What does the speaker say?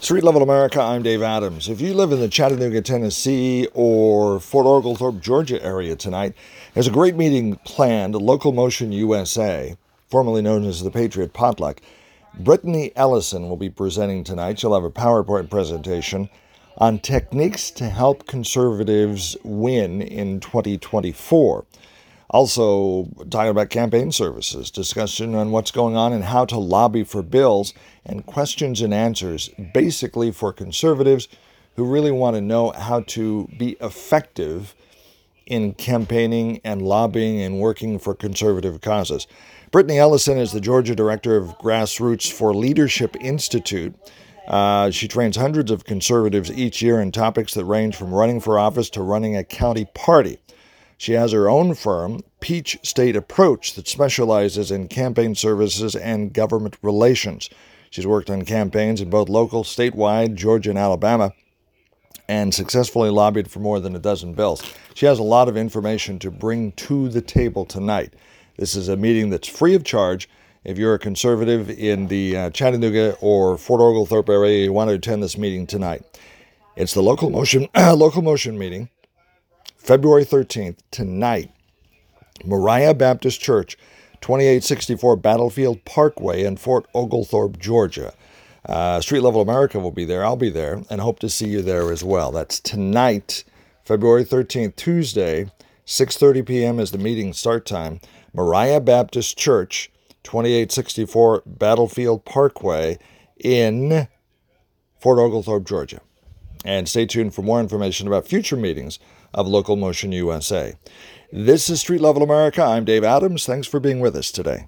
Street Level America, I'm Dave Adams. If you live in the Chattanooga, Tennessee or Fort Oglethorpe, Georgia area tonight, there's a great meeting planned, Local Motion USA, formerly known as the Patriot Potluck. Brittany Ellison will be presenting tonight. She'll have a PowerPoint presentation on techniques to help conservatives win in 2024. Also, talking about campaign services, discussion on what's going on and how to lobby for bills, and questions and answers basically for conservatives who really want to know how to be effective in campaigning and lobbying and working for conservative causes. Brittany Ellison is the Georgia Director of Grassroots for Leadership Institute. Uh, she trains hundreds of conservatives each year in topics that range from running for office to running a county party. She has her own firm, Peach State Approach, that specializes in campaign services and government relations. She's worked on campaigns in both local, statewide, Georgia, and Alabama, and successfully lobbied for more than a dozen bills. She has a lot of information to bring to the table tonight. This is a meeting that's free of charge. If you're a conservative in the uh, Chattanooga or Fort Oglethorpe area, you want to attend this meeting tonight. It's the local motion local motion meeting. February 13th, tonight, Moriah Baptist Church, 2864 Battlefield Parkway in Fort Oglethorpe, Georgia. Uh, Street Level America will be there. I'll be there and hope to see you there as well. That's tonight, February 13th, Tuesday, 6:30 p.m. is the meeting start time. Moriah Baptist Church, 2864 Battlefield Parkway in Fort Oglethorpe, Georgia. And stay tuned for more information about future meetings of Local Motion USA. This is Street Level America. I'm Dave Adams. Thanks for being with us today.